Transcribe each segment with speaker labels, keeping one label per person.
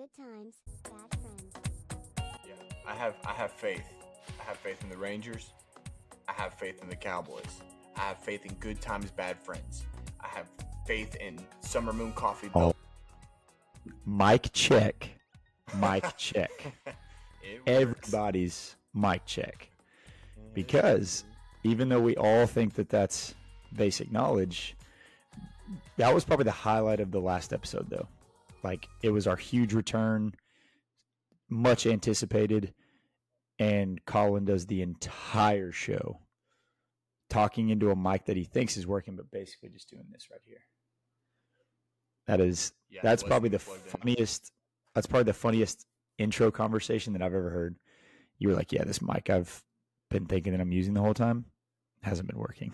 Speaker 1: Good times, bad friends.
Speaker 2: Yeah, I have I have faith. I have faith in the Rangers. I have faith in the Cowboys. I have faith in good times, bad friends. I have faith in Summer Moon Coffee.
Speaker 3: Oh. Mic check. Mike check. Everybody's mic check. Because even though we all think that that's basic knowledge, that was probably the highlight of the last episode, though. Like, it was our huge return, much anticipated. And Colin does the entire show talking into a mic that he thinks is working, but basically just doing this right here. That is
Speaker 2: Yeah,
Speaker 3: that's probably the
Speaker 2: plugged in.
Speaker 3: funniest that's probably the funniest intro conversation that I've ever heard. You were like, Yeah, this mic I've been thinking that I'm using the whole time hasn't been working.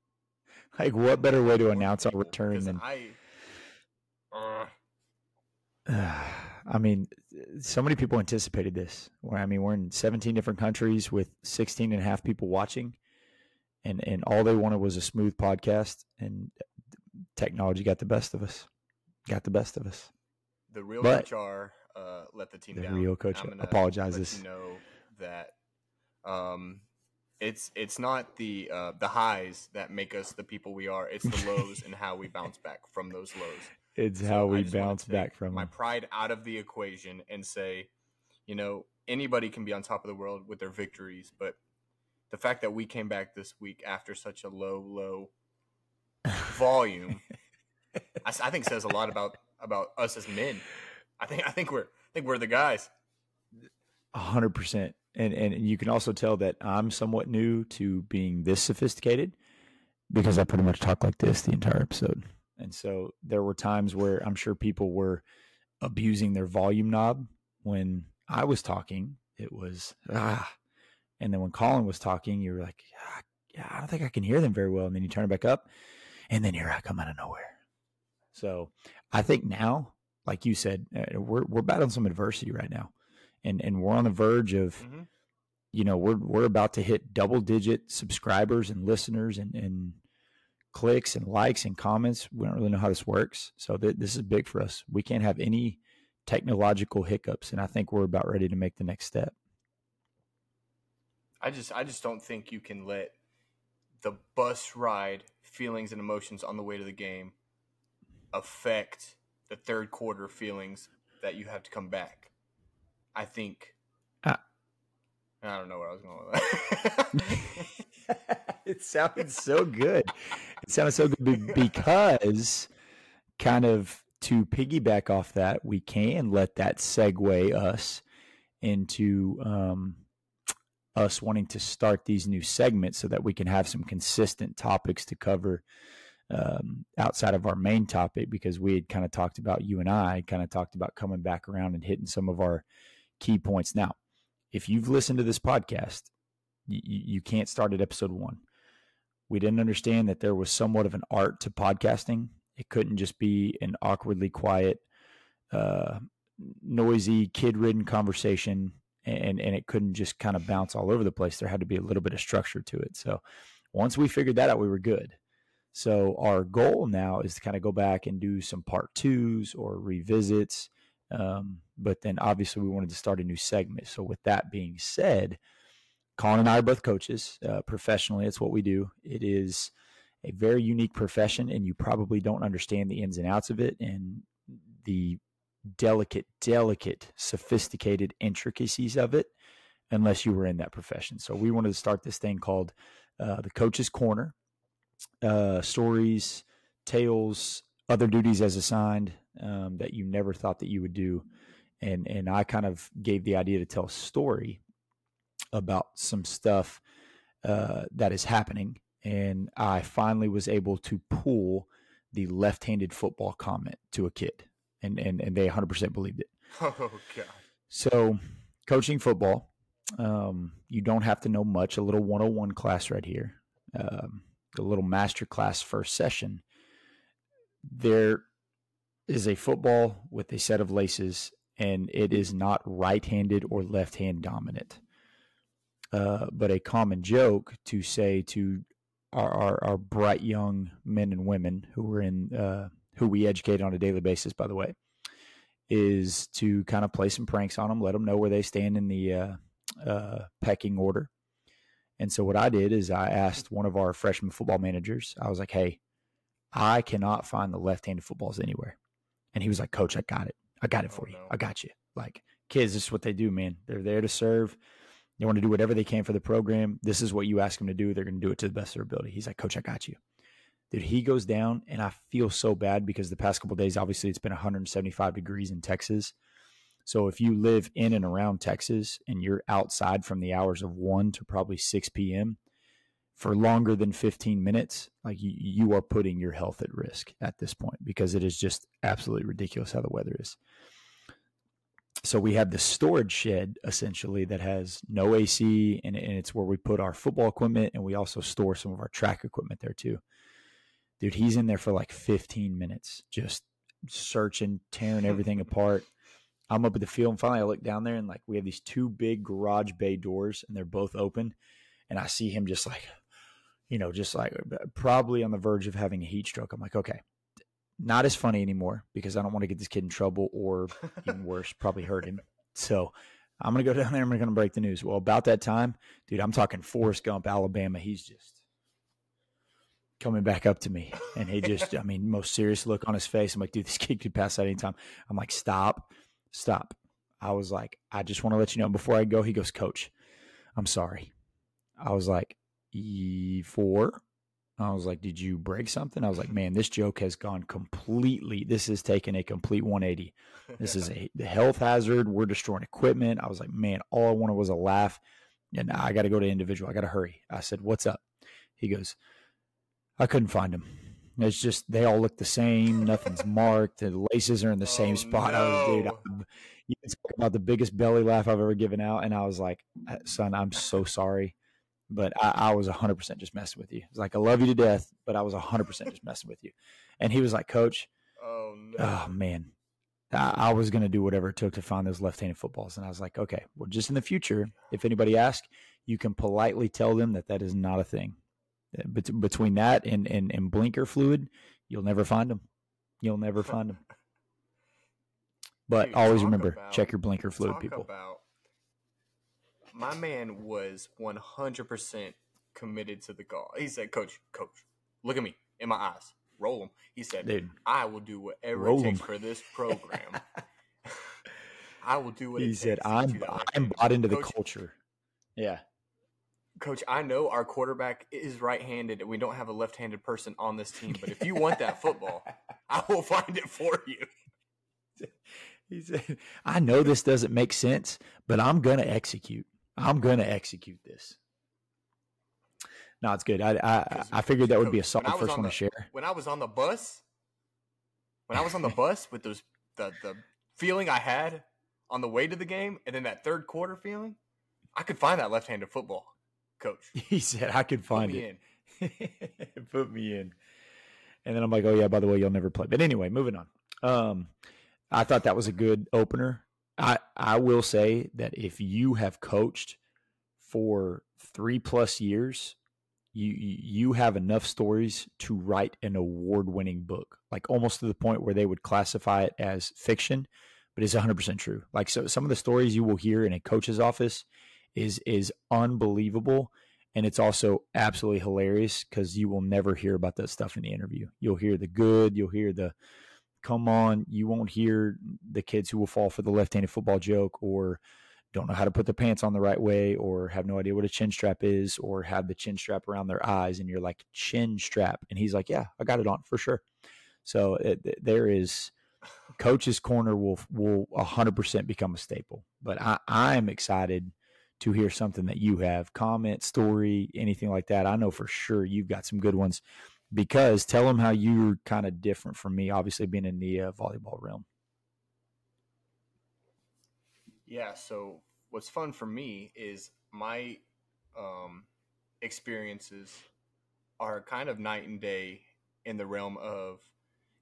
Speaker 3: like what better way to announce our return than
Speaker 2: I. Uh,
Speaker 3: I mean, so many people anticipated this. I mean, we're in 17 different countries with 16 and a half people watching, and and all they wanted was a smooth podcast, and technology got the best of us. Got the best of us.
Speaker 2: the real
Speaker 3: But-
Speaker 2: Coach R uh, let the team
Speaker 3: The
Speaker 2: down.
Speaker 3: real Coach apologizes.
Speaker 2: You know that um, it's it's not the uh, the highs that make us the people we are. It's the lows and how we bounce back from those lows.
Speaker 3: It's
Speaker 2: So
Speaker 3: how we bounce back from
Speaker 2: my pride out of the equation and say, you know, anybody can be on top of the world with their victories, but the fact that we came back this week after such a low, low volume, I think says a lot about about us as men. I think I think we're I think we're the guys.
Speaker 3: A hundred percent. And and you can also tell that I'm somewhat new to being this sophisticated because I pretty much talk like this the entire episode. And so there were times where I'm sure people were abusing their volume knob when I was talking. It was ah, and then when Colin was talking, you were like, ah, yeah, I don't think I can hear them very well. And then you turn it back up, and then here I come out of nowhere. So I think now, like you said, uh, we're we're battling some adversity right now, and and we're on the verge of
Speaker 2: Mhm.
Speaker 3: you know we're we're about to hit double digit subscribers and listeners and and clicks and likes and comments we don't really know how this works so th- this is big for us we can't have any technological hiccups and i think we're about ready to make the next step
Speaker 2: I just I just don't think you can let the bus ride feelings and emotions on the way to the game affect the third quarter feelings that you have to come back. I think
Speaker 3: Ah.
Speaker 2: I don't know where I was going with that.
Speaker 3: it sounded so good it sounded so good because kind of to piggyback off that we can let that segue us into um, us wanting to start these new segments so that we can have some consistent topics to cover um, outside of our main topic because we had kind of talked about you and I kind of talked about coming back around and hitting some of our key points. Now, if you've listened to this podcast, you, you can't start at episode one. We didn't understand that there was somewhat of an art to podcasting. It couldn't just be an awkwardly quiet, uh, noisy, kid-ridden conversation, and and it couldn't just kind of bounce all over the place. There had to be a little bit of structure to it. So once we figured that out, we were good. So our goal now is to kind of go back and do some part twos or revisits. Um, but then obviously we wanted to start a new segment. So with that being said, Colin and I are both coaches uh, professionally. It's what we do. It is a very unique profession, and you probably don't understand the ins and outs of it and the delicate, delicate, sophisticated intricacies of it unless you were in that profession. So we wanted to start this thing called uh, the Coach's Corner uh, stories, tales, other duties as assigned um, that you never thought that you would do. And, and I kind of gave the idea to tell a story about some stuff uh, that is happening. And I finally was able to pull the left handed football comment to a kid. And, and, and they 100% believed it.
Speaker 2: oh god.
Speaker 3: So, coaching football, um, you don't have to know much. A little 101 class right here, um, a little master class first session. There is a football with a set of laces, and it is not right handed or left hand dominant. Uh, but a common joke to say to our, our, our bright young men and women who are in uh, who we educate on a daily basis, by the way, is to kind of play some pranks on them, let them know where they stand in the uh, uh, pecking order. And so what I did is I asked one of our freshman football managers. I was like, "Hey, I cannot find the left-handed footballs anywhere," and he was like, "Coach, I got it. I got it for
Speaker 2: Oh,
Speaker 3: you.
Speaker 2: no.
Speaker 3: I got you." Like kids, this is what they do, man. They're there to serve. They want to do whatever they can for the program. This is what you ask them to do. They're going to do it to the best of their ability. He's like, Coach, I got you. Dude, he goes down, and I feel so bad because the past couple days, obviously, it's been 175 degrees in Texas. So if you live in and around Texas and you're outside from the hours of 1 to probably 6 p.m. for longer than 15 minutes, like you, you are putting your health at risk at this point because it is just absolutely ridiculous how the weather is. So we have the storage shed essentially that has no AC and, and it's where we put our football equipment and we also store some of our track equipment there too. Dude, he's in there for like 15 minutes, just searching, tearing everything apart. I'm up at the field and finally I look down there and like we have these two big garage bay doors and they're both open. And I see him just like, you know, just like probably on the verge of having a heat stroke. I'm like, okay, not as funny anymore because I don't want to get this kid in trouble or even worse, probably hurt him. So I'm gonna go down there. and I'm gonna break the news. Well, about that time, dude, I'm talking Forrest Gump, Alabama. He's just coming back up to me, and he just, I mean, most serious look on his face. I'm like, dude, this kid could pass out anytime. I'm like, stop, stop. I was like, I just want to let you know before I go. He goes, Coach, I'm sorry. I was like, E four. I was like, did you break something? I was like, man, this joke has gone completely. This has taken a complete 180. This is a the health hazard. We're destroying equipment. I was like, man, all I wanted was a laugh. And I got to go to individual. I got to hurry. I said, what's up? He goes, I couldn't find him. It's just they all look the same. Nothing's marked. The laces are in the same
Speaker 2: Oh,
Speaker 3: spot. I was, dude. I'm, you can talk about the biggest belly laugh I've ever given out. And I was like, "Uh, son, I'm so sorry. But I, I was 100% just messing with you. It's like, I love you to death, but I was 100% just messing with you. And he was like, Coach,
Speaker 2: oh no.
Speaker 3: oh man I, I was going to do whatever it took to find those left-handed footballs and i was like okay well just in the future if anybody asks you can politely tell them that that is not a thing Bet- between that and, and, and blinker fluid you'll never find them you'll never find them but
Speaker 2: Dude,
Speaker 3: always remember
Speaker 2: about-
Speaker 3: check your blinker fluid people
Speaker 2: about my man was 100% committed to the call. He said, "Coach, coach, look at me in my eyes. Roll them." He said,
Speaker 3: dude
Speaker 2: "I will do whatever
Speaker 3: Roll
Speaker 2: it takes for this program. I will do what
Speaker 3: he
Speaker 2: it
Speaker 3: said
Speaker 2: takes
Speaker 3: i'm
Speaker 2: get you that
Speaker 3: i'm bought into the
Speaker 2: Coach,
Speaker 3: culture yeah
Speaker 2: Coach, I know our quarterback is right-handed and we don't have a left-handed person on this team, but if you want that football, I will find it for you."
Speaker 3: He said, I know this doesn't make sense, but I'm going to execute. I'm going to execute this. No, it's good. I I, I figured that would be a solid first
Speaker 2: on
Speaker 3: one to share.
Speaker 2: when I was on the bus, when I was on the bus with those the the feeling I had on the way to the game, and then that third quarter feeling, I could find that left-handed football, coach.
Speaker 3: He said, I could find it. Put me in. And then I'm like, oh, yeah, by the way, you'll never play. But anyway, moving on. Um, I thought that was a good opener. I, I will say that if you have coached for three plus years, you you have enough stories to write an award winning book, like almost to the point where they would classify it as fiction, but it's 100% true. Like so, some of the stories you will hear in a coach's office is is unbelievable and it's also absolutely hilarious because you will never hear about that stuff in the interview. You'll hear the good, you'll hear the come on, you won't hear the kids who will fall for the left-handed football joke or don't know how to put their pants on the right way or have no idea what a chin strap is or have the chin strap around their eyes and you're like chin strap and he's like, "Yeah, I got it on for sure." So eh, it, it- there is coach's corner will will 100% become a staple. But I I am excited to hear something that you have comment story anything like that i know for sure you've got some good ones because tell them how you're kind of different from me obviously being in the uh, volleyball realm
Speaker 2: Yeah. So what's fun for me is my um, experiences are kind of night and day in the realm of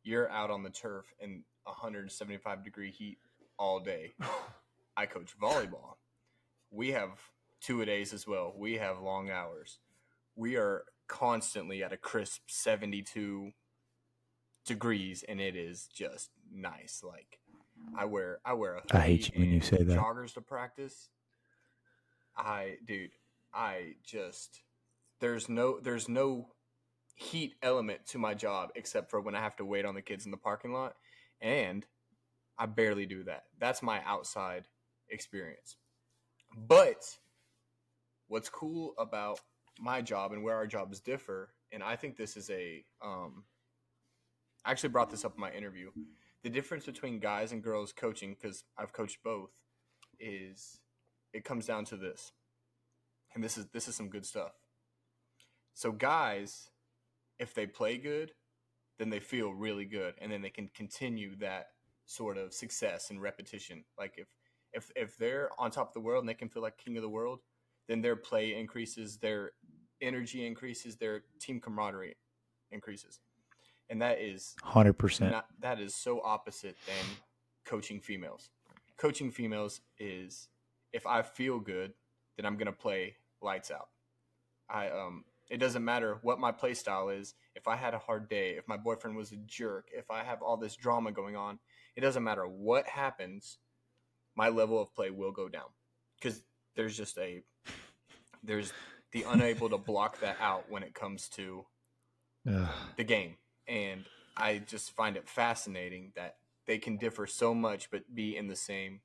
Speaker 2: you're out on the turf in 175 degree heat all day. I coach volleyball. We have two a days as well. We have long hours. We are constantly at a crisp 72 degrees and it is just nice. Like I wear I wear a
Speaker 3: I hate you when you say that.
Speaker 2: Joggers to practice. I dude, I just there's no there's no heat element to my job except for when I have to wait on the kids in the parking lot and I barely do that. That's my outside experience. But what's cool about my job and where our jobs differ, and I think this is a um I actually brought this up in my interview. The difference between guys and girls coaching, because I've coached both, is it comes down to this. And this is this is some good stuff. So guys, if they play good, then they feel really good and then they can continue that sort of success and repetition. Like if if if they're on top of the world and they can feel like king of the world, then their play increases, their energy increases, their team camaraderie increases. And that is
Speaker 3: Hundred percent.
Speaker 2: not, that is so opposite than coaching females. Coaching females is if I feel good, then I'm gonna play lights out. I um it doesn't matter what my play style is. If I had a hard day, if my boyfriend was a jerk, if I have all this drama going on, it doesn't matter what happens, my level of play will go down. Because there's just a there's the unable to block that out when it comes to the game. And I just find it fascinating that they can differ so much but be in the same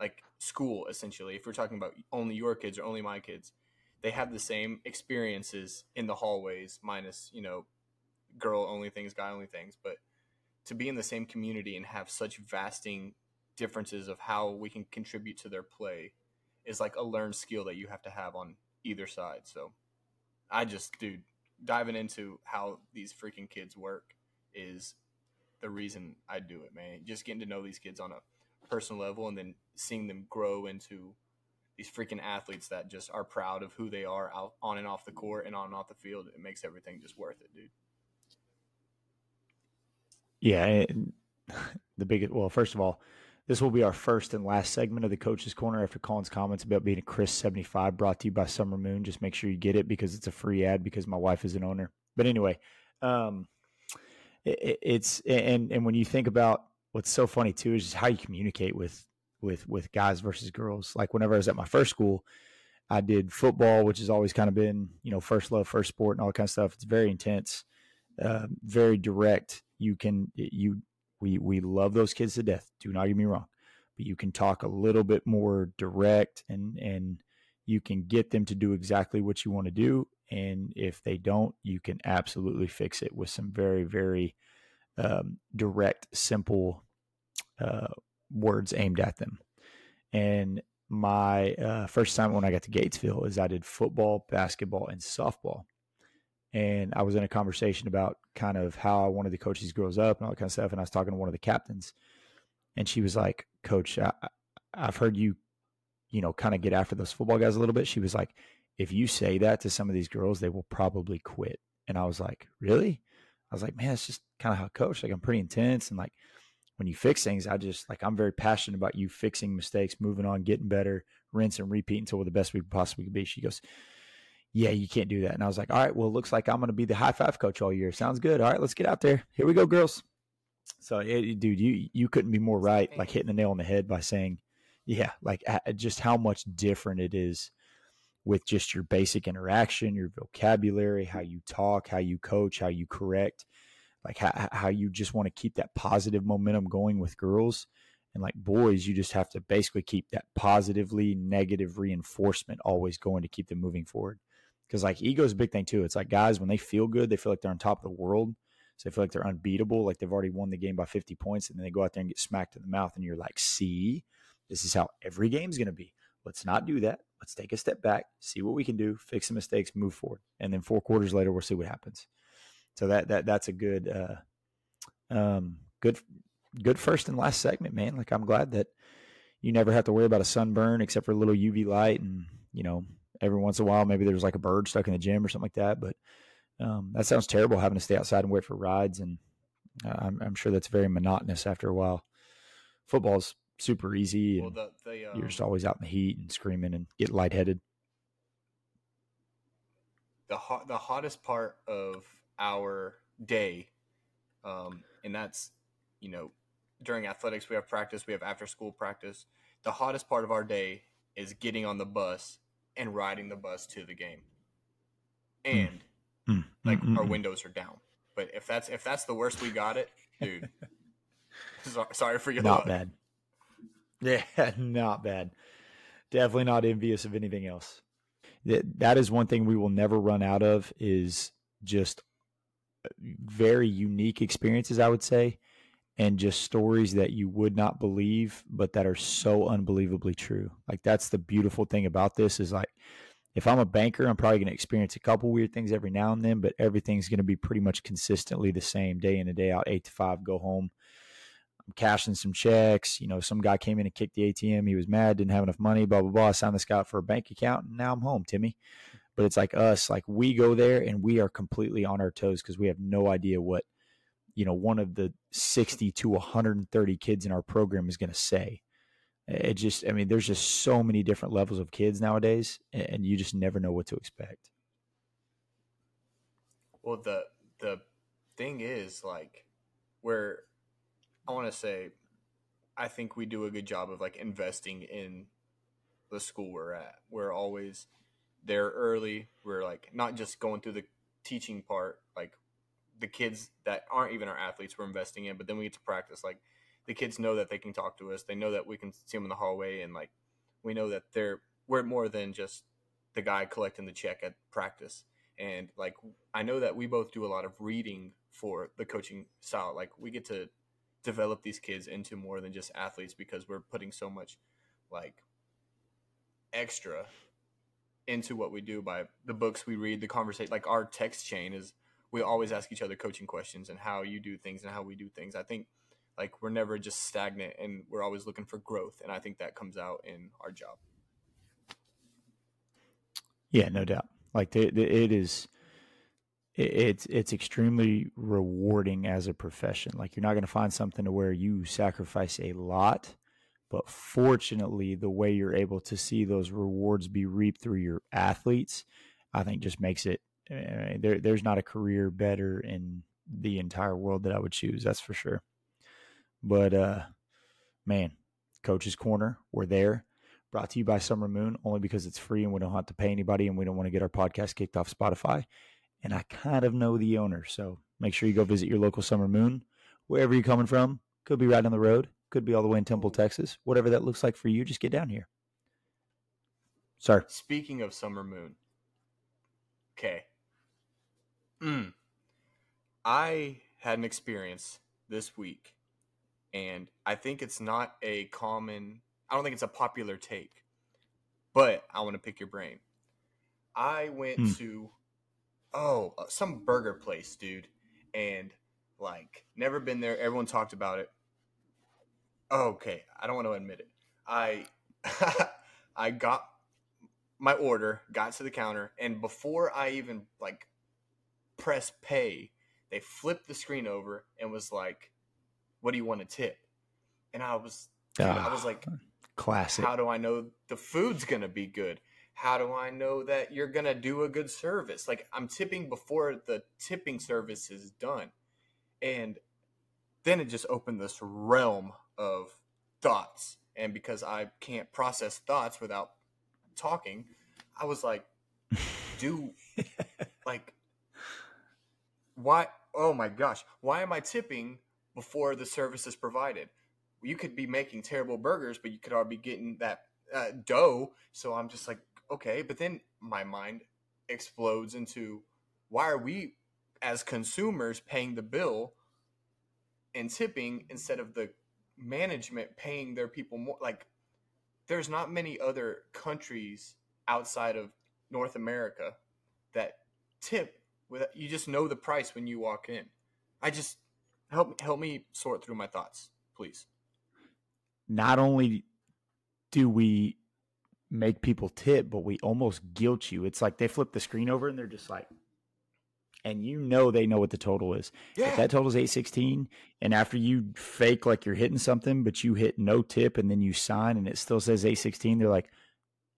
Speaker 2: like school essentially. If we're talking about only your kids or only my kids, they have the same experiences in the hallways minus, you know, girl only things, guy only things, but to be in the same community and have such vasting differences of how we can contribute to their play is like a learned skill that you have to have on either side. So I just, dude, diving into how these freaking kids work is the reason I do it, man. Just getting to know these kids on a personal level and then seeing them grow into these freaking athletes that just are proud of who they are out on and off the court and on and off the field. It makes everything just worth it, dude.
Speaker 3: Yeah, and the biggest. Well, first of all, this will be our first and last segment of the Coach's Corner after Colin's comments about being a Chris seventy five. Brought to you by Summer Moon. Just make sure you get it because it's a free ad because my wife is an owner. But anyway, um, it- it's and and when you think about what's so funny too is just how you communicate with with with guys versus girls. Like whenever I was at my first school, I did football, which has always kind of been you know first love, first sport, and all that kind of stuff. It's very intense, uh, very direct. You can you we we love those kids to death. Do not get me wrong, but you can talk a little bit more direct and and you can get them to do exactly what you want to do. And if they don't, you can absolutely fix it with some very very um, direct, simple uh, words aimed at them. And my uh, first time when I got to Gatesville is I did football, basketball, and softball. And I was in a conversation about kind of how I wanted to coach these girls up and all that kind of stuff. And I was talking to one of the captains, and she was like, "Coach, I, I've heard you, you know, kind of get after those football guys a little bit." She was like, "If you say that to some of these girls, they will probably quit." And I was like, "Really?" I was like, "Man, it's just kind of how I coach. Like, I'm pretty intense, and like." when you fix things, I just like I'm very passionate about you fixing mistakes, moving on, getting better, rinse and repeat until we're the best we possibly could be. She goes, Yeah, you can't do that. And I was like, All right, well, it looks like I'm gonna be the high five coach all year. Sounds good. All right, let's get out there. Here we go, girls. So yeah, dude, you you couldn't be more right, like hitting the nail on the head by saying, Yeah, like just how much different it is with just your basic interaction, your vocabulary, how you talk, how you coach, how you correct like how, how you just want to keep that positive momentum going with girls and like boys you just have to basically keep that positively negative reinforcement always going to keep them moving forward because like ego is a big thing too. It's like guys when they feel good they feel like they're on top of the world. So they feel like they're unbeatable like they've already won the game by 50 points and then they go out there and get smacked in the mouth and you're like see? This is how every game's to be. Let's not do that. Let's take a step back see what we can do fix the mistakes move forward. And then four quarters later we'll see what happens. So that that that's a good uh um good good first and last segment man. Like i'm glad that you never have to worry about a sunburn except for a little uv light and you know every once in a while maybe there's like a bird stuck in the gym or something like that but um, that sounds terrible having to stay outside and wait for rides and uh, I'm, I'm sure that's very monotonous after a while football's super easy
Speaker 2: Well, the, the, um,
Speaker 3: you're just always out in the heat and screaming and get lightheaded
Speaker 2: the hot, the hottest part of our day, um, and that's you know during athletics, we have practice, we have after school practice. The hottest part of our day is getting on the bus and riding the bus to the game. And
Speaker 3: Mm,
Speaker 2: like
Speaker 3: mm, mm,
Speaker 2: our windows are down. But if that's if that's the worst we got it, dude. so- sorry for your
Speaker 3: not
Speaker 2: luck.
Speaker 3: bad. Yeah, not bad. Definitely not envious of anything else. That that is one thing we will never run out of is just uh, very unique experiences, I would say, and just stories that you would not believe, but that are so unbelievably true. Like that's the beautiful thing about this is like if I'm a banker, I'm probably going to experience a couple weird things every now and then, but everything's going to be pretty much consistently the same day in and day out, eight to five, go home. I'm cashing some checks. You know, some guy came in and kicked the ATM. He was mad, didn't have enough money, blah, blah, blah. I signed this guy for a bank account, and now I'm home, Timmy. But it's like us, like we go there and we are completely on our toes because we have no idea what, you know, one of the 60 to 130 kids in our program is going to say. It just, I mean, there's just so many different levels of kids nowadays, and you just never know what to expect.
Speaker 2: Well, the the thing is like where I want to say I think we do a good job of like investing in the school we're at. We're always there early. We're like not just going through the teaching part, the kids that aren't even our athletes we're investing in, but then we get to practice. Like the kids know that they can talk to us. They know that we can see them in the hallway and like we know that they're we're more than just the guy collecting the check at practice and like I know that we both do a lot of reading for the coaching style. Like we get to develop these kids into more than just athletes because we're putting so much like extra into what we do by the books we read, the conversation. Like our text chain is we always ask each other coaching questions and how you do things and how we do things. I think like we're never just stagnant and we're always looking for growth, and I think that comes out in our job.
Speaker 3: Yeah, no doubt. Like the, the, it is, it, it's it's extremely rewarding as a profession. Like you're not going to find something to where you sacrifice a lot, but fortunately, the way you're able to see those rewards be reaped through your athletes, I think just makes it. There, there's not a career better in the entire world that I would choose. That's for sure. But uh, man, Coach's Corner, we're there brought to you by Summer Moon only because it's free and we don't have to pay anybody and we don't want to get our podcast kicked off Spotify. And I kind of know the owner, so make sure you go visit your local Summer Moon, wherever you're coming from. Could be right on the road, could be all the way in Temple, Texas. Whatever that looks like for you, just get down here. Sorry.
Speaker 2: Speaking of summer moon, okay. Mm. I had an experience this week, and I think it's not a common. I don't think it's a popular take, but I want to pick your brain. I went
Speaker 3: Hmm.
Speaker 2: to oh uh, some burger place, dude, and like never been there. Everyone talked about it. Okay, I don't want to admit it. I I got my order, got to the counter, and before I even like press pay, they flipped the screen over and was like, "What do you want to tip?" And I was, I was
Speaker 3: Ah,
Speaker 2: like,
Speaker 3: Classic.
Speaker 2: "How do I know the food's gonna be good? How do I know that you're gonna do a good service? Like I'm tipping before the tipping service is done." And then it just opened this realm of thoughts. And because I can't process thoughts without talking, I was like, do like why oh my gosh, why am I tipping before the service is provided? You could be making terrible burgers, but you could already be getting that uh, dough. So I'm just like, okay. But then my mind explodes into why are we as consumers paying the bill and tipping instead of the management paying their people more like there's not many other countries outside of North America that tip with you just know the price when you walk in. I just help help me sort through my thoughts, please.
Speaker 3: Not only do we make people tip, but we almost guilt you. It's like they flip the screen over and they're just like, and you know they know what the total is. Yeah. If that total is eight sixteen, and after you fake like you're hitting something, but you hit no tip, and then you sign, and it still says eight sixteen, they're like,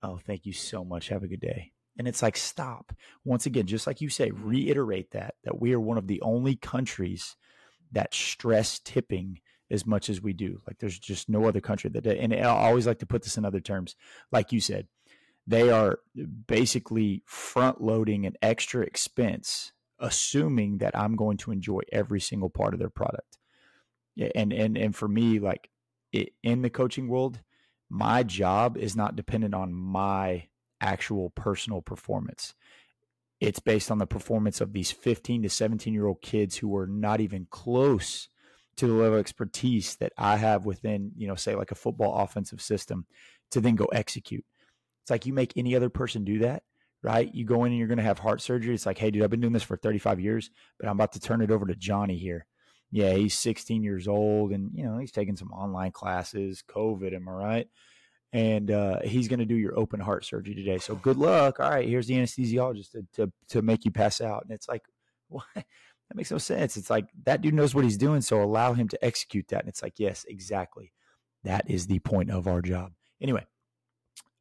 Speaker 3: "Oh, thank you so much. Have a good day." And it's like, stop. Once again, just like you say, reiterate that that we are one of the only countries that stress tipping as much as we do. Like there's just no other country that, and I always like to put this in other terms. Like you said, they are basically front loading an extra expense, assuming that I'm going to enjoy every single part of their product. And and and for me, like it, in the coaching world, my job is not dependent on my actual personal performance. It's based on the performance of these 15 to 17 year old kids who are not even close to the level of expertise that I have within, you know, say like a football offensive system to then go execute. It's like you make any other person do that, right? You go in and you're going to have heart surgery. It's like, hey, dude, I've been doing this for 35 years, but I'm about to turn it over to Johnny here. Yeah, he's 16 years old and, you know, he's taking some online classes, COVID, am I right? And uh, he's going to do your open heart surgery today. So good luck. All right, here's the anesthesiologist to, to, to make you pass out. And it's like, what? That makes no sense. It's like that dude knows what he's doing, so allow him to execute that. And it's like, yes, exactly. That is the point of our job. Anyway,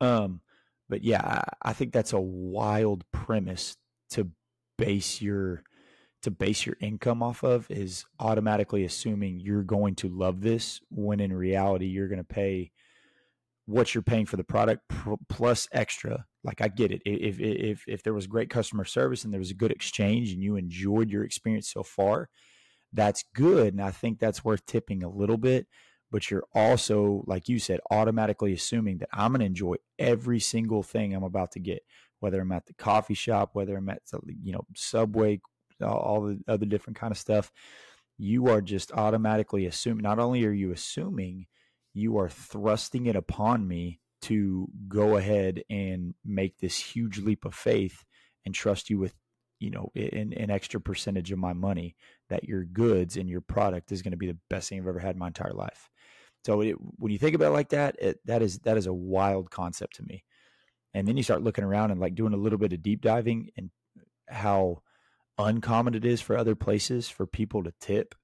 Speaker 3: um, but yeah, I, I think that's a wild premise to base your to base your income off of is automatically assuming you're going to love this when in reality you're going to pay what you're paying for the product plus extra. Like I get it. If if if there was great customer service and there was a good exchange and you enjoyed your experience so far, that's good. And I think that's worth tipping a little bit. But you're also, like you said, automatically assuming that I'm going to enjoy every single thing I'm about to get, whether I'm at the coffee shop, whether I'm at you know Subway, all the other different kind of stuff. You are just automatically assuming. Not only are you assuming you are thrusting it upon me to go ahead and make this huge leap of faith and trust you with you know an, extra percentage of my money that your goods and your product is going to be the best thing i've ever had in my entire life. So it, when you think about it like that it, that is that is a wild concept to me. And then you start looking around and like doing a little bit of deep diving and how uncommon it is for other places for people to tip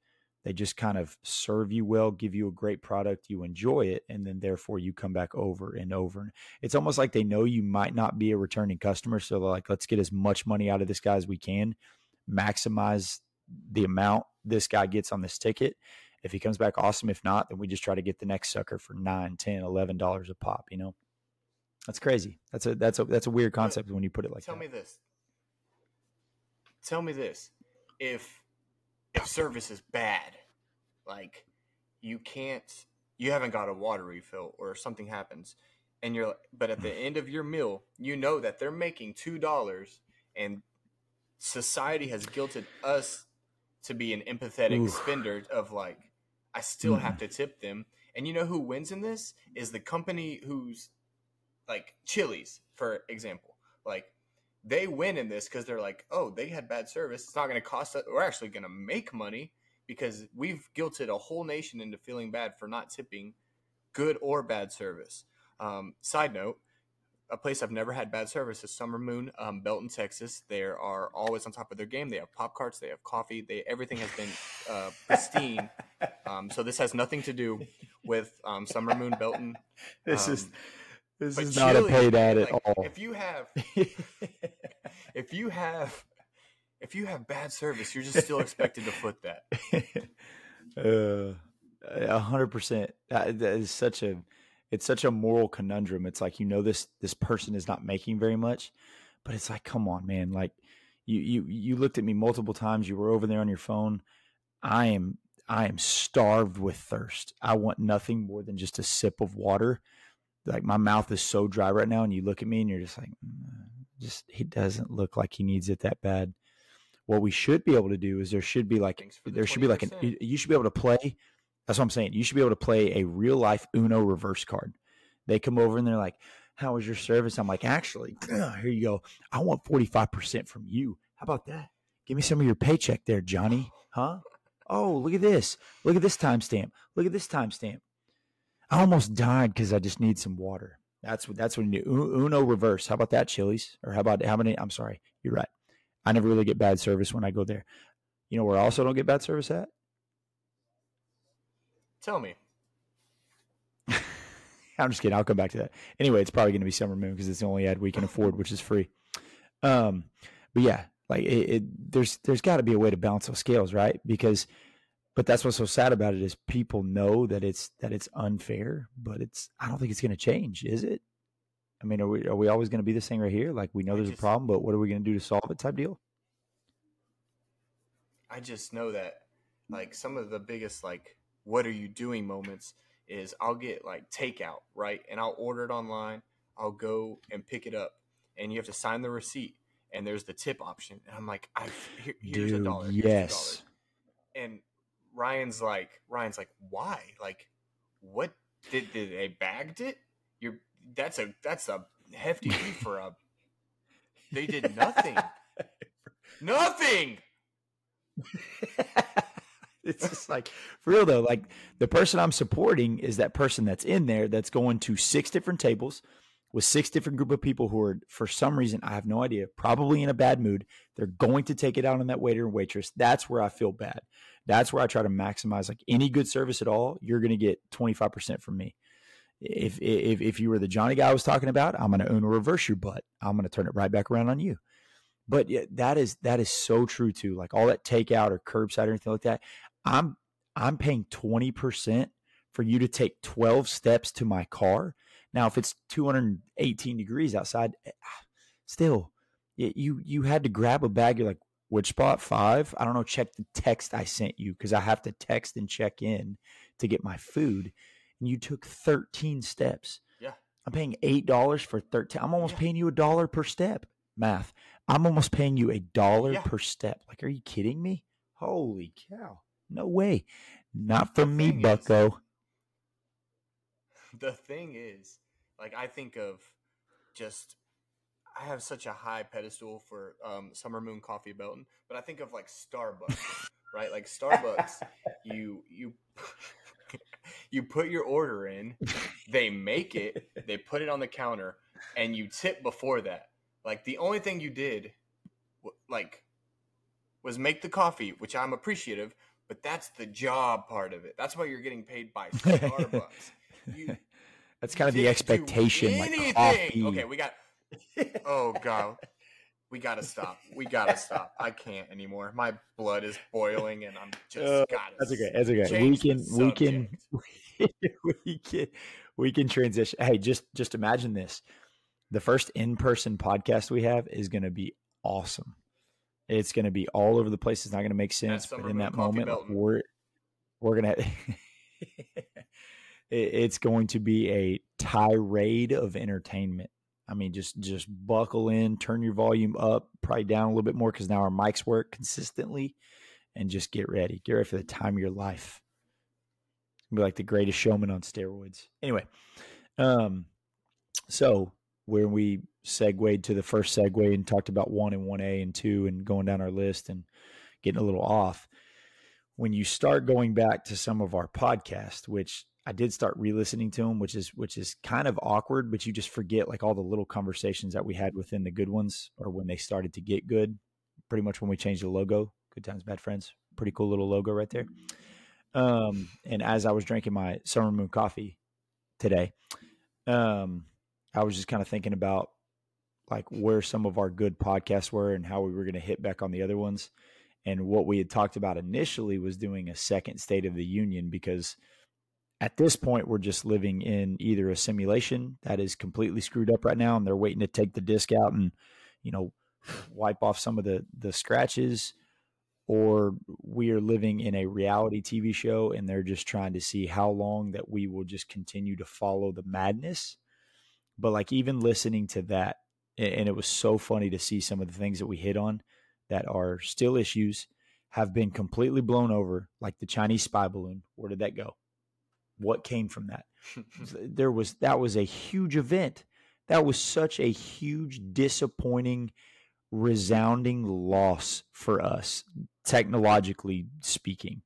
Speaker 3: they just kind of serve you well, give you a great product, you enjoy it, and then therefore you come back over and over. It's almost like they know you might not be a returning customer, so they're like, let's get as much money out of this guy as we can, maximize the amount this guy gets on this ticket. If he comes back, awesome. If not, then we just try to get the next sucker for nine, ten, eleven dollars a pop. You know, that's crazy. That's a that's a that's a weird concept when you put it like
Speaker 2: Tell
Speaker 3: that.
Speaker 2: me this. Tell me this. If if service is bad, like you can't, you haven't got a water refill or something happens, and you're, but at the mm. end of your meal, you know that they're making two dollars, and society has guilted us to be an empathetic
Speaker 3: Oof.
Speaker 2: spender of like, I still have mm. to tip them, and you know who wins in this is the company who's like Chili's, for example, like they win in this because they're like, oh, they had bad service. It's not going to cost us. We're actually going to make money because we've guilted a whole nation into feeling bad for not tipping good or bad service. Um, side note, a place I've never had bad service is Summer Moon, um, Belton, Texas. They are always on top of their game. They have pop carts, they have coffee, they everything has been uh, pristine. um, so this has nothing to do with um, Summer Moon, Belton.
Speaker 3: This
Speaker 2: Um,
Speaker 3: is this
Speaker 2: but
Speaker 3: is not a paid ad
Speaker 2: man,
Speaker 3: at all.
Speaker 2: If you have if you have if you have bad service, you're just still expected to foot that.
Speaker 3: Uh, a hundred percent. That that is such a, it's such a moral conundrum. It's like you know this this person is not making very much, but it's like, come on, man. Like you you you looked at me multiple times. You were over there on your phone. I am I am starved with thirst. I want nothing more than just a sip of water. Like my mouth is so dry right now, and you look at me and you're just like, "Mm, just he doesn't look like he needs it that bad. What we should be able to do is there should be like
Speaker 2: the
Speaker 3: there should be like an you should be able to play. That's what I'm saying. You should be able to play a real life Uno reverse card. They come over and they're like, "How was your service?" I'm like, "Actually, here you go. I want 45 percent from you. How about that? Give me some of your paycheck there, Johnny. Huh? Oh, look at this. Look at this timestamp. Look at this timestamp. I almost died because I just need some water. That's what that's what you do. Uno reverse. How about that, Chili's? Or how about how many? I'm sorry, you're right. I never really get bad service when I go there. You know where I also don't get bad service at?
Speaker 2: Tell me.
Speaker 3: I'm just kidding. I'll come back to that. Anyway, it's probably going to be Summer Moon because it's the only ad we can afford, which is free. Um, but yeah, like it, it there's there's got to be a way to balance those scales, right? Because but that's what's so sad about it is people know that it's that it's unfair, but it's I don't think it's going to change, is it? I mean, are we are we always going to be this thing right here? Like we know
Speaker 2: I
Speaker 3: there's
Speaker 2: just-
Speaker 3: a problem, but what are we going to do to solve it? Type deal.
Speaker 2: I just know that like some of the biggest like what are you doing moments is I'll get like takeout, right? And I'll order it online. I'll go and pick it up and you have to sign the receipt and there's the tip option. And I'm like, I here, here's a dollar. here's
Speaker 3: yes.
Speaker 2: And Ryan's like Ryan's like, why? Like what did, did they bagged it? You're that's a that's a hefty fee for a they did nothing. nothing.
Speaker 3: it's just like for real though like the person i'm supporting is that person that's in there that's going to six different tables with six different group of people who are for some reason i have no idea probably in a bad mood they're going to take it out on that waiter and waitress that's where i feel bad that's where i try to maximize like any good service at all you're going to get 25% from me if, if if you were the johnny guy i was talking about i'm going to Uno reverse your butt i'm going to turn it right back around on you but yeah, that is that is so true too. Like all that takeout or curbside or anything like that. I'm I'm paying twenty percent for you to take twelve steps to my car. Now, if it's two hundred and eighteen degrees outside, eh, still, you you had to grab a bag. You're like, which spot five? I don't know. Check the text I sent you because I have to text and check in to get my food. And you took thirteen steps.
Speaker 2: Yeah.
Speaker 3: I'm paying eight dollars for thirteen. I'm almost
Speaker 2: Yeah.
Speaker 3: paying you a dollar per step. Math. I'm almost paying you a dollar
Speaker 2: Yeah.
Speaker 3: per step. Like, are you kidding me? Holy cow. No way. Not from me,
Speaker 2: thing is-
Speaker 3: bucko.
Speaker 2: the thing is, like I think of just I have such a high pedestal for um, Summer Moon Coffee Belton, but I think of like Starbucks, right? Like Starbucks, you you you put your order in, they make it, they put it on the counter, and you tip before that. Like the only thing you did, like, was make the coffee, which I'm appreciative, but that's the job part of it. That's why you're getting paid by Starbucks. You,
Speaker 3: That's kind of the expectation. Like coffee.
Speaker 2: Okay, we got. Oh god, we gotta stop. We gotta stop. I can't anymore. My blood is boiling, and I'm just
Speaker 3: Uh,
Speaker 2: gotta.
Speaker 3: That's okay. That's okay. We can we can we can we can transition. Hey, just just imagine this. The first in-person podcast we have is going to be awesome. It's going to be all over the place. It's not going to make sense, but in that moment,
Speaker 2: Belton.
Speaker 3: we're we're going to. It's going to be a tirade of entertainment. I mean, just just buckle in, turn your volume up, probably down a little bit more because now our mics work consistently, and just get ready. Get ready for the time of your life. It's gonna be like the greatest showman on steroids. Anyway, um, so when we segued to the first segue and talked about one and one A and two and going down our list and getting a little off, when you start going back to some of our podcasts, which I did start re-listening to them, which is which is kind of awkward, but you just forget like all the little conversations that we had within the good ones or when they started to get good. Pretty much when we changed the logo, good times, bad friends. Pretty cool little logo right there. Um, and as I was drinking my summer moon coffee today, um, I was just kind of thinking about like where some of our good podcasts were and how we were going to hit back on the other ones. And what we had talked about initially was doing a second State of the Union because at this point we're just living in either a simulation that is completely screwed up right now and they're waiting to take the disc out and you know wipe off some of the the scratches or we are living in a reality TV show and they're just trying to see how long that we will just continue to follow the madness. But like even listening to that, and it was so funny to see some of the things that we hit on that are still issues have been completely blown over, like the Chinese spy balloon. Where did that go? What came from that? there was that was a huge event. That was such a huge, disappointing, resounding loss for us technologically speaking,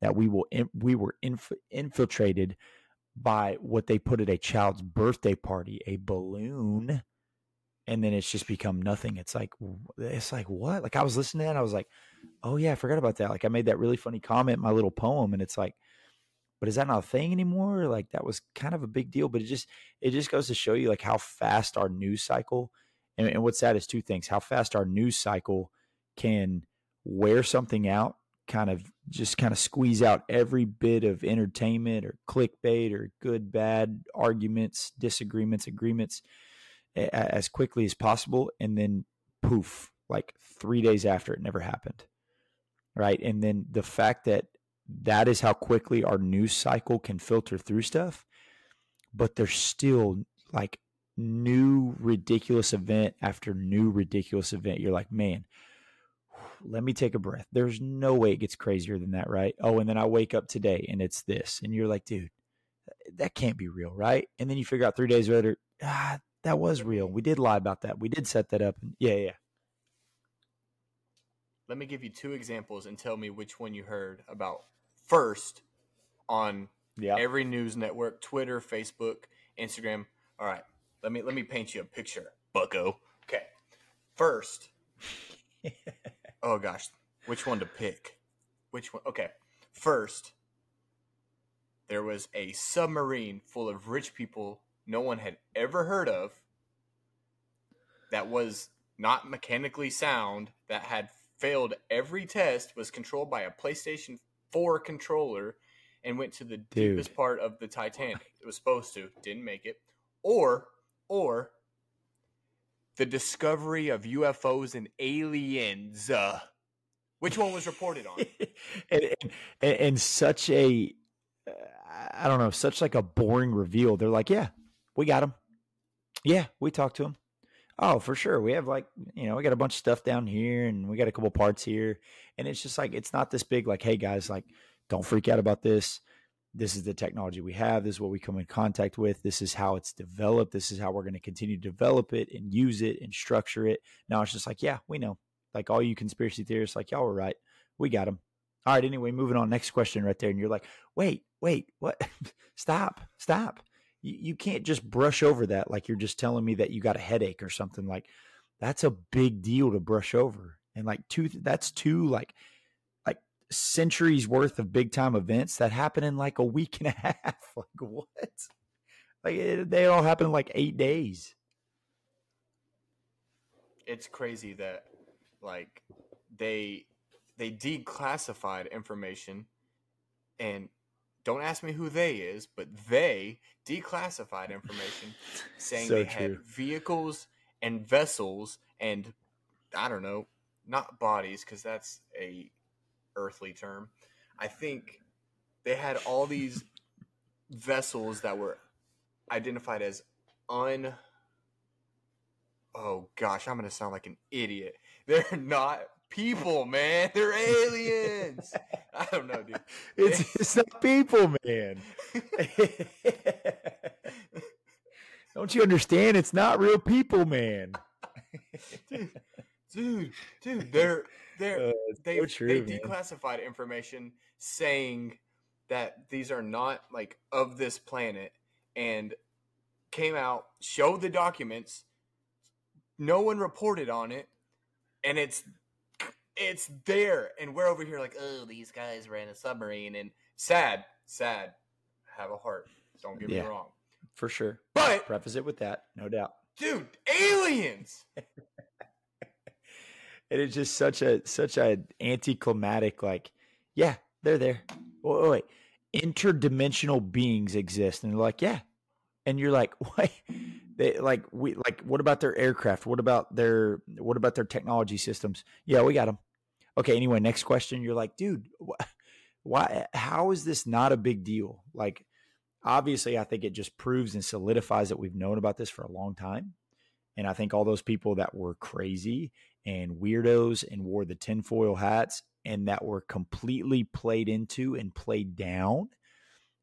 Speaker 3: that we will we were inf- infiltrated by what they put at a child's birthday party, a balloon, and then it's just become nothing. It's like it's like what? Like I was listening to that, and I was like, oh yeah, I forgot about that. Like I made that really funny comment, in my little poem, and it's like, but is that not a thing anymore? Like that was kind of a big deal, but it just it just goes to show you like how fast our news cycle, and, and what's sad is two things: how fast our news cycle can wear something out kind of just kind of squeeze out every bit of entertainment or clickbait or good bad arguments, disagreements, agreements a- as quickly as possible and then poof, like 3 days after it never happened. Right? And then the fact that that is how quickly our news cycle can filter through stuff, but there's still like new ridiculous event after new ridiculous event. You're like, man, let me take a breath. There's no way it gets crazier than that, right? Oh, and then I wake up today and it's this. And you're like, dude, that can't be real, right? And then you figure out three days later, ah, that was real. We did lie about that. We did set that up. Yeah, yeah.
Speaker 2: Let me give you two examples and tell me which one you heard about first on
Speaker 3: Yeah.
Speaker 2: every news network, Twitter, Facebook, Instagram. All right. Let me let me paint you a picture, Bucko. Okay. First. oh gosh. Which one to pick? Which one? Okay. First, there was a submarine full of rich people no one had ever heard of that was not mechanically sound, that had failed every test, was controlled by a PlayStation 4 controller, and went to the
Speaker 3: Dude.
Speaker 2: deepest part of the Titanic. It was supposed to, didn't make it. Or, or the discovery of UFOs and aliens. Uh, which one was reported on?
Speaker 3: and, and, and such a, uh, I don't know, such like a boring reveal. They're like, yeah, we got him. Yeah, we talked to him. Oh, for sure. We have like, you know, we got a bunch of stuff down here and we got a couple parts here. And it's just like, it's not this big, like, hey guys, like, don't freak out about this. This is the technology we have. This is what we come in contact with. This is how it's developed. This is how we're going to continue to develop it and use it and structure it. Now it's just like, yeah, we know. Like all you conspiracy theorists, like y'all were right. We got them. All right. Anyway, moving on. Next question right there. And you're like, wait, wait, what? stop, stop. You, you can't just brush over that like you're just telling me that you got a headache or something. Like that's a big deal to brush over. And like two, that's two like like centuries worth of big time events that happen in like a week and a half. Like what? Like it, they all happen in like eight days.
Speaker 2: it's crazy that like they they declassified information and don't ask me who they is but they declassified information saying
Speaker 3: So
Speaker 2: they
Speaker 3: true.
Speaker 2: had vehicles and vessels and i don't know not bodies because that's a earthly term i think they had all these vessels that were identified as un oh gosh, I'm gonna sound like an idiot. They're not people, man. They're aliens. I don't know, dude.
Speaker 3: It's it's not people, man. Don't you understand? It's not real people, man.
Speaker 2: dude, dude, dude, they're they're
Speaker 3: Uh,
Speaker 2: they
Speaker 3: so true,
Speaker 2: they declassified information saying that these are not like of this planet and came out, showed the documents. No one reported on it, and it's it's there, and we're over here like, oh, these guys ran a submarine, and sad, sad. Have a heart. Don't get
Speaker 3: Yeah.
Speaker 2: me wrong,
Speaker 3: For sure.
Speaker 2: but
Speaker 3: Preface it with that, no doubt.
Speaker 2: dude, aliens.
Speaker 3: And It is just such a such a anticlimactic, like, yeah, they're there. Wait, wait, wait. interdimensional beings exist, and they're like, yeah, and you're like, wait, they like we like what about their aircraft? What about their what about their technology systems? Yeah, we got them. Okay, anyway, next question. You're like, dude, wh- why? How is this not a big deal? Like, obviously, I think it just proves and solidifies that we've known about this for a long time. And I think all those people that were crazy and weirdos and wore the tinfoil hats and that were completely played into and played down,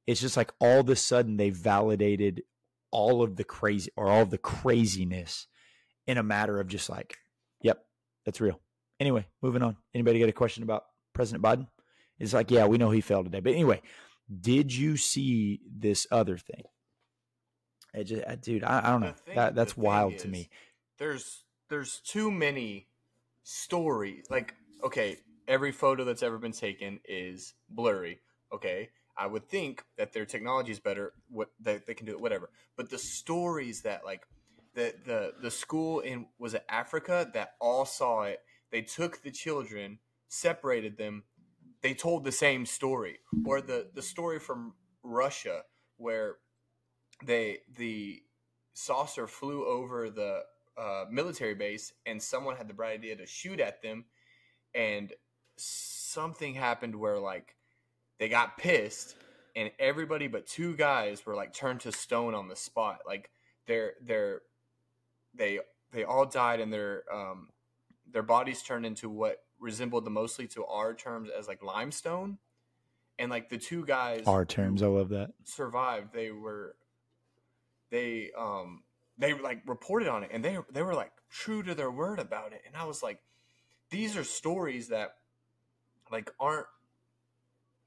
Speaker 3: it's just like all of a sudden they validated all of the crazy or all of the craziness in a matter of just like, yep, that's real. Anyway, moving on. Anybody got a question about President Biden? It's like, yeah, we know he failed today. But anyway, did you see this other thing? It just, uh, dude, I, I don't know.
Speaker 2: thing-
Speaker 3: that, that's wild to me.
Speaker 2: There's there's too many stories. Like, okay, every photo that's ever been taken is blurry. Okay, I would think that their technology is better. What that they can do it, whatever. But the stories that like the the the school in was it Africa that all saw it. They took the children, separated them. they told the same story, or the the story from Russia where they the saucer flew over the uh, military base and someone had the bright idea to shoot at them, and something happened where like they got pissed and everybody but two guys were like turned to stone on the spot. Like they're they're they they all died and their um their bodies turned into what resembled the mostly to our terms as like limestone. And like the two guys
Speaker 3: Our terms, I love that.
Speaker 2: survived, they were they um they like reported on it and they they were like true to their word about it. And I was like, these are stories that like aren't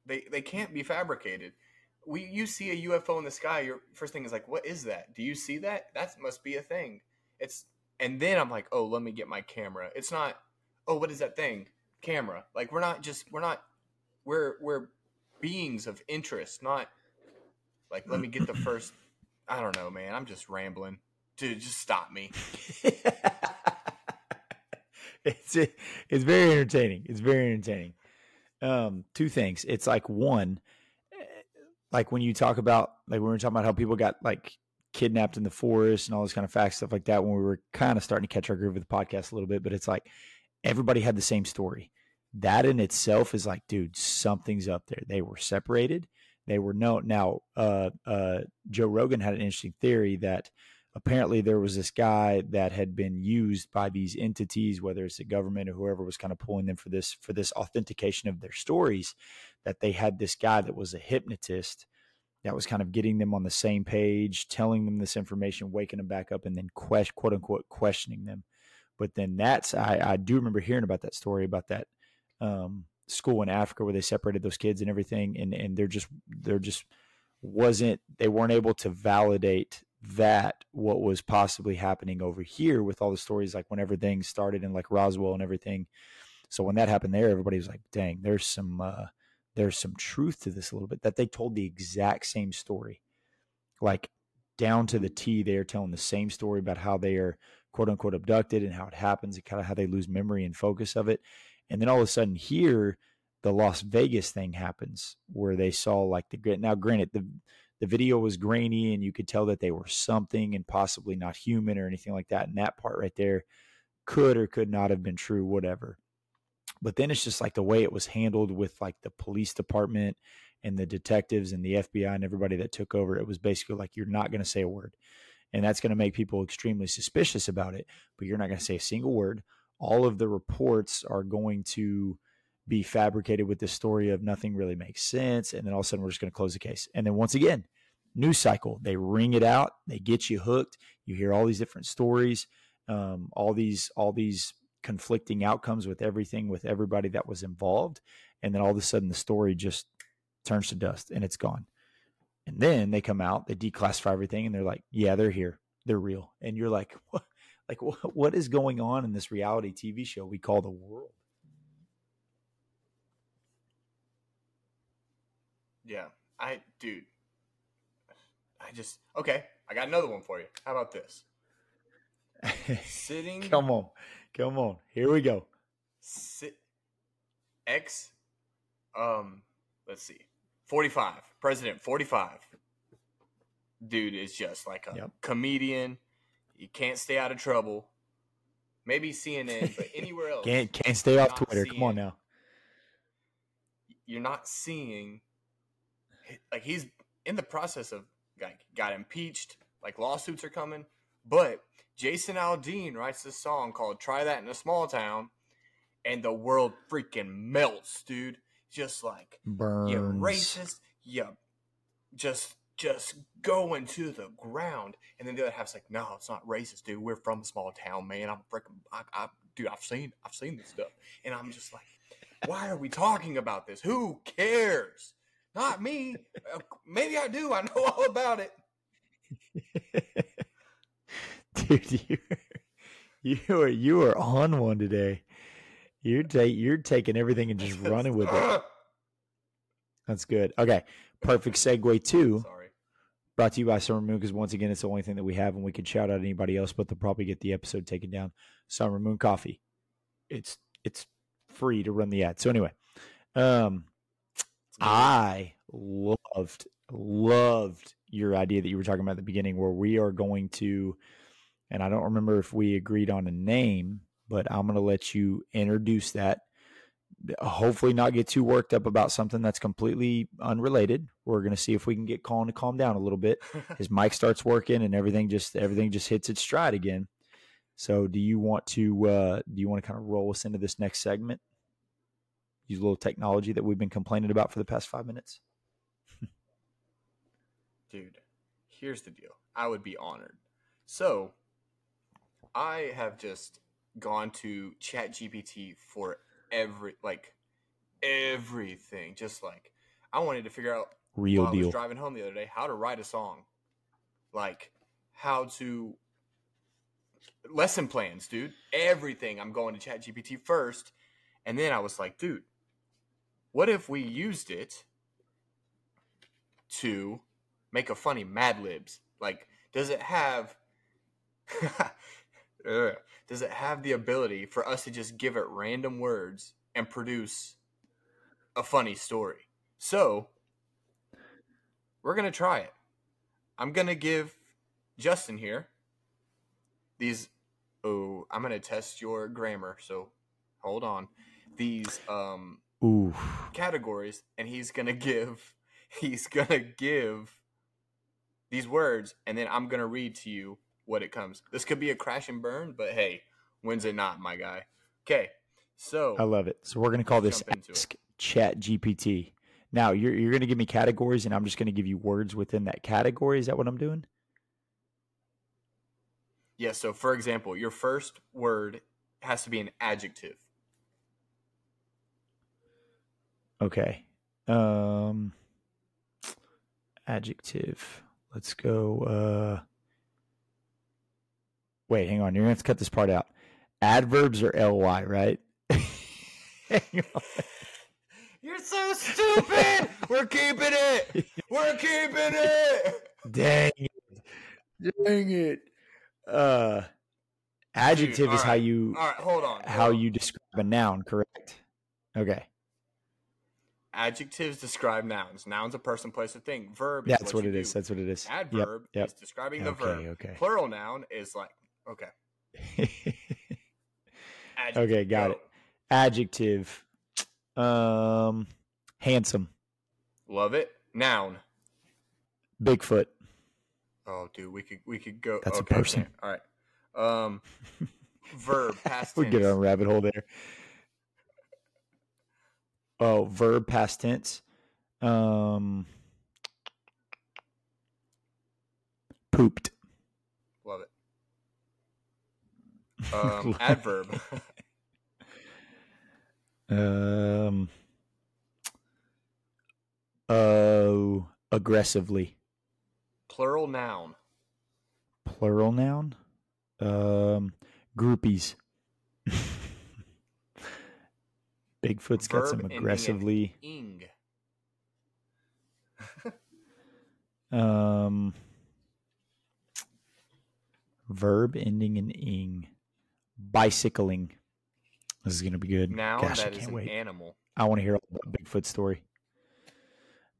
Speaker 2: they they can't be fabricated. We you see a UFO in the sky, your first thing is like, what is that? Do you see that? That must be a thing. It's and then I'm like, oh, let me get my camera. It's not, oh, what is that thing? Camera. Like we're not just we're not we're we're beings of interest, not like let me get the first I don't know, man. I'm just rambling. Dude, just stop me.
Speaker 3: it's it's very entertaining. It's very entertaining. Um, two things. It's like one, eh, like when you talk about like when we were talking about how people got like kidnapped in the forest and all this kind of facts stuff like that when we were kind of starting to catch our groove with the podcast a little bit, but it's like everybody had the same story. That in itself is like, dude, something's up there. They were separated. They were no now. Uh, uh, Joe Rogan had an interesting theory that apparently there was this guy that had been used by these entities whether it's the government or whoever was kind of pulling them for this for this authentication of their stories that they had this guy that was a hypnotist that was kind of getting them on the same page telling them this information waking them back up and then quest, quote unquote questioning them but then that's I, I do remember hearing about that story about that um, school in africa where they separated those kids and everything and and they're just they're just wasn't they weren't able to validate that what was possibly happening over here with all the stories like whenever things started in like Roswell and everything. So when that happened there, everybody was like, "Dang, there's some uh, there's some truth to this a little bit." That they told the exact same story, like down to the T. They are telling the same story about how they are quote unquote abducted and how it happens and kind of how they lose memory and focus of it. And then all of a sudden here, the Las Vegas thing happens where they saw like the now granted the the video was grainy and you could tell that they were something and possibly not human or anything like that. And that part right there could or could not have been true, whatever. But then it's just like the way it was handled with like the police department and the detectives and the FBI and everybody that took over. It was basically like, you're not going to say a word. And that's going to make people extremely suspicious about it, but you're not going to say a single word. All of the reports are going to be fabricated with this story of nothing really makes sense. And then all of a sudden we're just going to close the case. And then once again, news cycle, they ring it out, they get you hooked. You hear all these different stories, um, all these, all these conflicting outcomes with everything, with everybody that was involved. And then all of a sudden the story just turns to dust and it's gone. And then they come out, they declassify everything and they're like, yeah, they're here. They're real. And you're like, what? Like, what, what is going on in this reality TV show we call the world?
Speaker 2: Yeah. I dude. I just okay, I got another one for you. How about this? Sitting
Speaker 3: come on. Come on. Here we go.
Speaker 2: sit X um let's see. 45. President 45. Dude is just like a
Speaker 3: Yep.
Speaker 2: comedian. You can't stay out of trouble. Maybe CNN, but anywhere else.
Speaker 3: Can't can't stay off Twitter. Come on now.
Speaker 2: you're not seeing like he's in the process of like got impeached like lawsuits are coming but jason aldean writes this song called try that in a small town and the world freaking melts dude. Just like
Speaker 3: Burns.
Speaker 2: you racist you just just going to the ground. And then the other half's like no it's not racist dude. We're from a small town man. I'm freaking I, I, dude i've seen i've seen this stuff. And i'm just like why are we talking about this? Who cares? Not me. Uh, maybe i do. I know all about it
Speaker 3: Dude, you you are you are on one today. You're ta- you're taking everything and just running with it. That's good. Okay, perfect segue to.
Speaker 2: sorry
Speaker 3: Brought to you by Summer Moon because once again, it's the only thing that we have, and we could shout out anybody else, but they'll probably get the episode taken down. Summer Moon Coffee. It's it's free to run the ad. So anyway, Um, I loved loved your idea that you were talking about at the beginning, where we are going to, and I don't remember if we agreed on a name, but I'm going to let you introduce that. Hopefully, not get too worked up about something that's completely unrelated. We're going to see if we can get Colin to calm down a little bit. His mic starts working, and everything just everything just hits its stride again. So, do you want to uh, do you want to kind of roll us into this next segment? Use a little technology that we've been complaining about for the past five minutes.
Speaker 2: Dude, here's the deal. I would be honored. So, I have just gone to ChatGPT for every like everything. Just like I wanted to figure out
Speaker 3: Real
Speaker 2: while I was
Speaker 3: deal.
Speaker 2: driving home the other day how to write a song, like how to lesson plans, dude. Everything. I'm going to ChatGPT first, and then I was like, dude, what if we used it to make a funny Mad Libs? Like, does it have? Ugh. does it have the ability for us to just give it random words and produce a funny story? So, we're going to try it. I'm going to give Justin here these. Oh, I'm going to test your grammar. So, hold on. These um,
Speaker 3: Ooh,
Speaker 2: categories, and he's to give. He's going to give these words, and then I'm going to read to you what it comes. This could be a crash and burn, but hey, when's it not, my guy? Okay, so
Speaker 3: I love it. So we're going to call this
Speaker 2: Jump into it.
Speaker 3: Ask Chat GPT. Now you're you're going to give me categories, and I'm just going to give you words within that category. Is that what I'm doing?
Speaker 2: Yeah, so for example, your first word has to be an adjective.
Speaker 3: Okay. Um, adjective. Let's go. Uh, wait, hang on. You're gonna have to cut this part out. Adverbs are ly, right? Hang on.
Speaker 2: You're so stupid. We're keeping it. We're keeping it.
Speaker 3: Dang it! Dang it! Uh, adjective is how you
Speaker 2: All right, hold on.
Speaker 3: how
Speaker 2: hold on.
Speaker 3: you describe a noun, correct? Okay,
Speaker 2: adjectives describe nouns. Nouns a person, place, or thing. Verb is
Speaker 3: that's
Speaker 2: what,
Speaker 3: what it is.
Speaker 2: do.
Speaker 3: That's what it is.
Speaker 2: Adverb
Speaker 3: yep.
Speaker 2: is describing the
Speaker 3: Okay,
Speaker 2: verb.
Speaker 3: okay.
Speaker 2: Plural noun is like okay.
Speaker 3: Okay, got
Speaker 2: go.
Speaker 3: it. adjective. Um, handsome.
Speaker 2: Love it. Noun.
Speaker 3: Bigfoot.
Speaker 2: Oh, dude, we could we could go.
Speaker 3: That's a person.
Speaker 2: okay, All right. Um, verb past tense.
Speaker 3: we
Speaker 2: tense.
Speaker 3: get on a rabbit hole there. Oh, verb past tense. Um, pooped.
Speaker 2: Love it. Um, adverb.
Speaker 3: Um, oh, aggressively.
Speaker 2: Plural noun.
Speaker 3: Plural noun. Um, groupies. Bigfoot's got some aggressively.
Speaker 2: Ing.
Speaker 3: Um, verb ending in ing. Bicycling. This is gonna be good.
Speaker 2: Noun
Speaker 3: Gosh, I
Speaker 2: that is
Speaker 3: can't
Speaker 2: an
Speaker 3: wait.
Speaker 2: animal.
Speaker 3: I want to hear all about Bigfoot's story.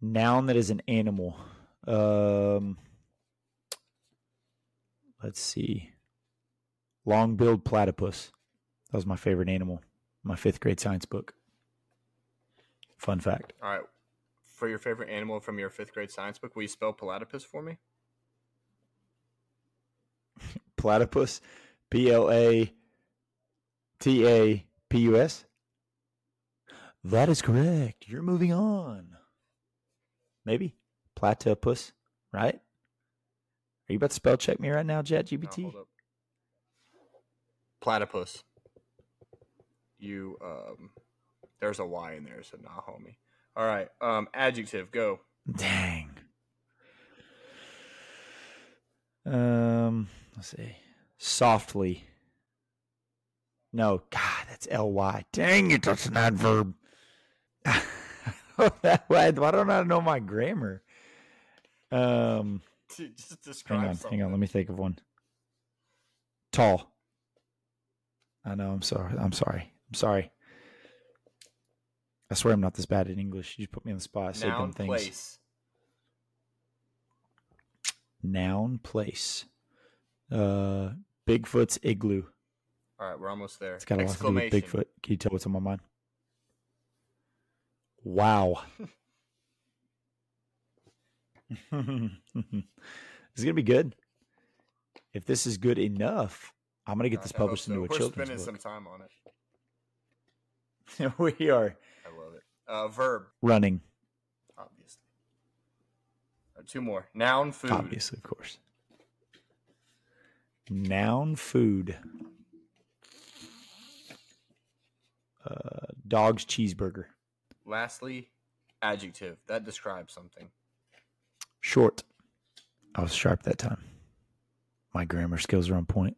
Speaker 3: Noun that is an animal. Um, let's see. Long-billed platypus. That was my favorite animal. My fifth grade science book. Fun fact.
Speaker 2: All right. For your favorite animal from your fifth grade science book, will you spell platypus for me?
Speaker 3: Platypus. P L A T A P U S. That is correct. You're moving on. Maybe. Platypus, right? Are you about to spell check me right now,
Speaker 2: No,
Speaker 3: ChatGPT?
Speaker 2: up. Platypus. You um, there's a Y in there, so nah, homie. All right. Um, adjective. Go.
Speaker 3: Dang. Um, let's see. Softly. No, God, that's L Y. Dang it, that's an adverb. why, why don't I know my grammar? Um,
Speaker 2: Dude, just describe
Speaker 3: hang on,
Speaker 2: something.
Speaker 3: hang on. Let me think of one. Tall. I know. I'm sorry. I'm sorry. I'm sorry. I swear I'm not this bad in English. You put me on the spot. I say dumb
Speaker 2: Noun
Speaker 3: things.
Speaker 2: place.
Speaker 3: Noun place. Uh, Bigfoot's igloo.
Speaker 2: All right, we're almost there.
Speaker 3: It's got a lot to do with
Speaker 2: Exclamation.
Speaker 3: Bigfoot. Can you tell what's on my mind? Wow. this is gonna be good. If this is good enough, I'm gonna get this
Speaker 2: I
Speaker 3: published
Speaker 2: so.
Speaker 3: into a
Speaker 2: We're
Speaker 3: children's
Speaker 2: spending
Speaker 3: book.
Speaker 2: some time on it.
Speaker 3: we are
Speaker 2: I love it. Uh, verb,
Speaker 3: running,
Speaker 2: obviously. Uh, two more. Noun, food.
Speaker 3: obviously, of course. Noun food. Uh, dog's cheeseburger.
Speaker 2: Lastly, adjective. That describes something.
Speaker 3: Short. I was sharp that time. My grammar skills are on point.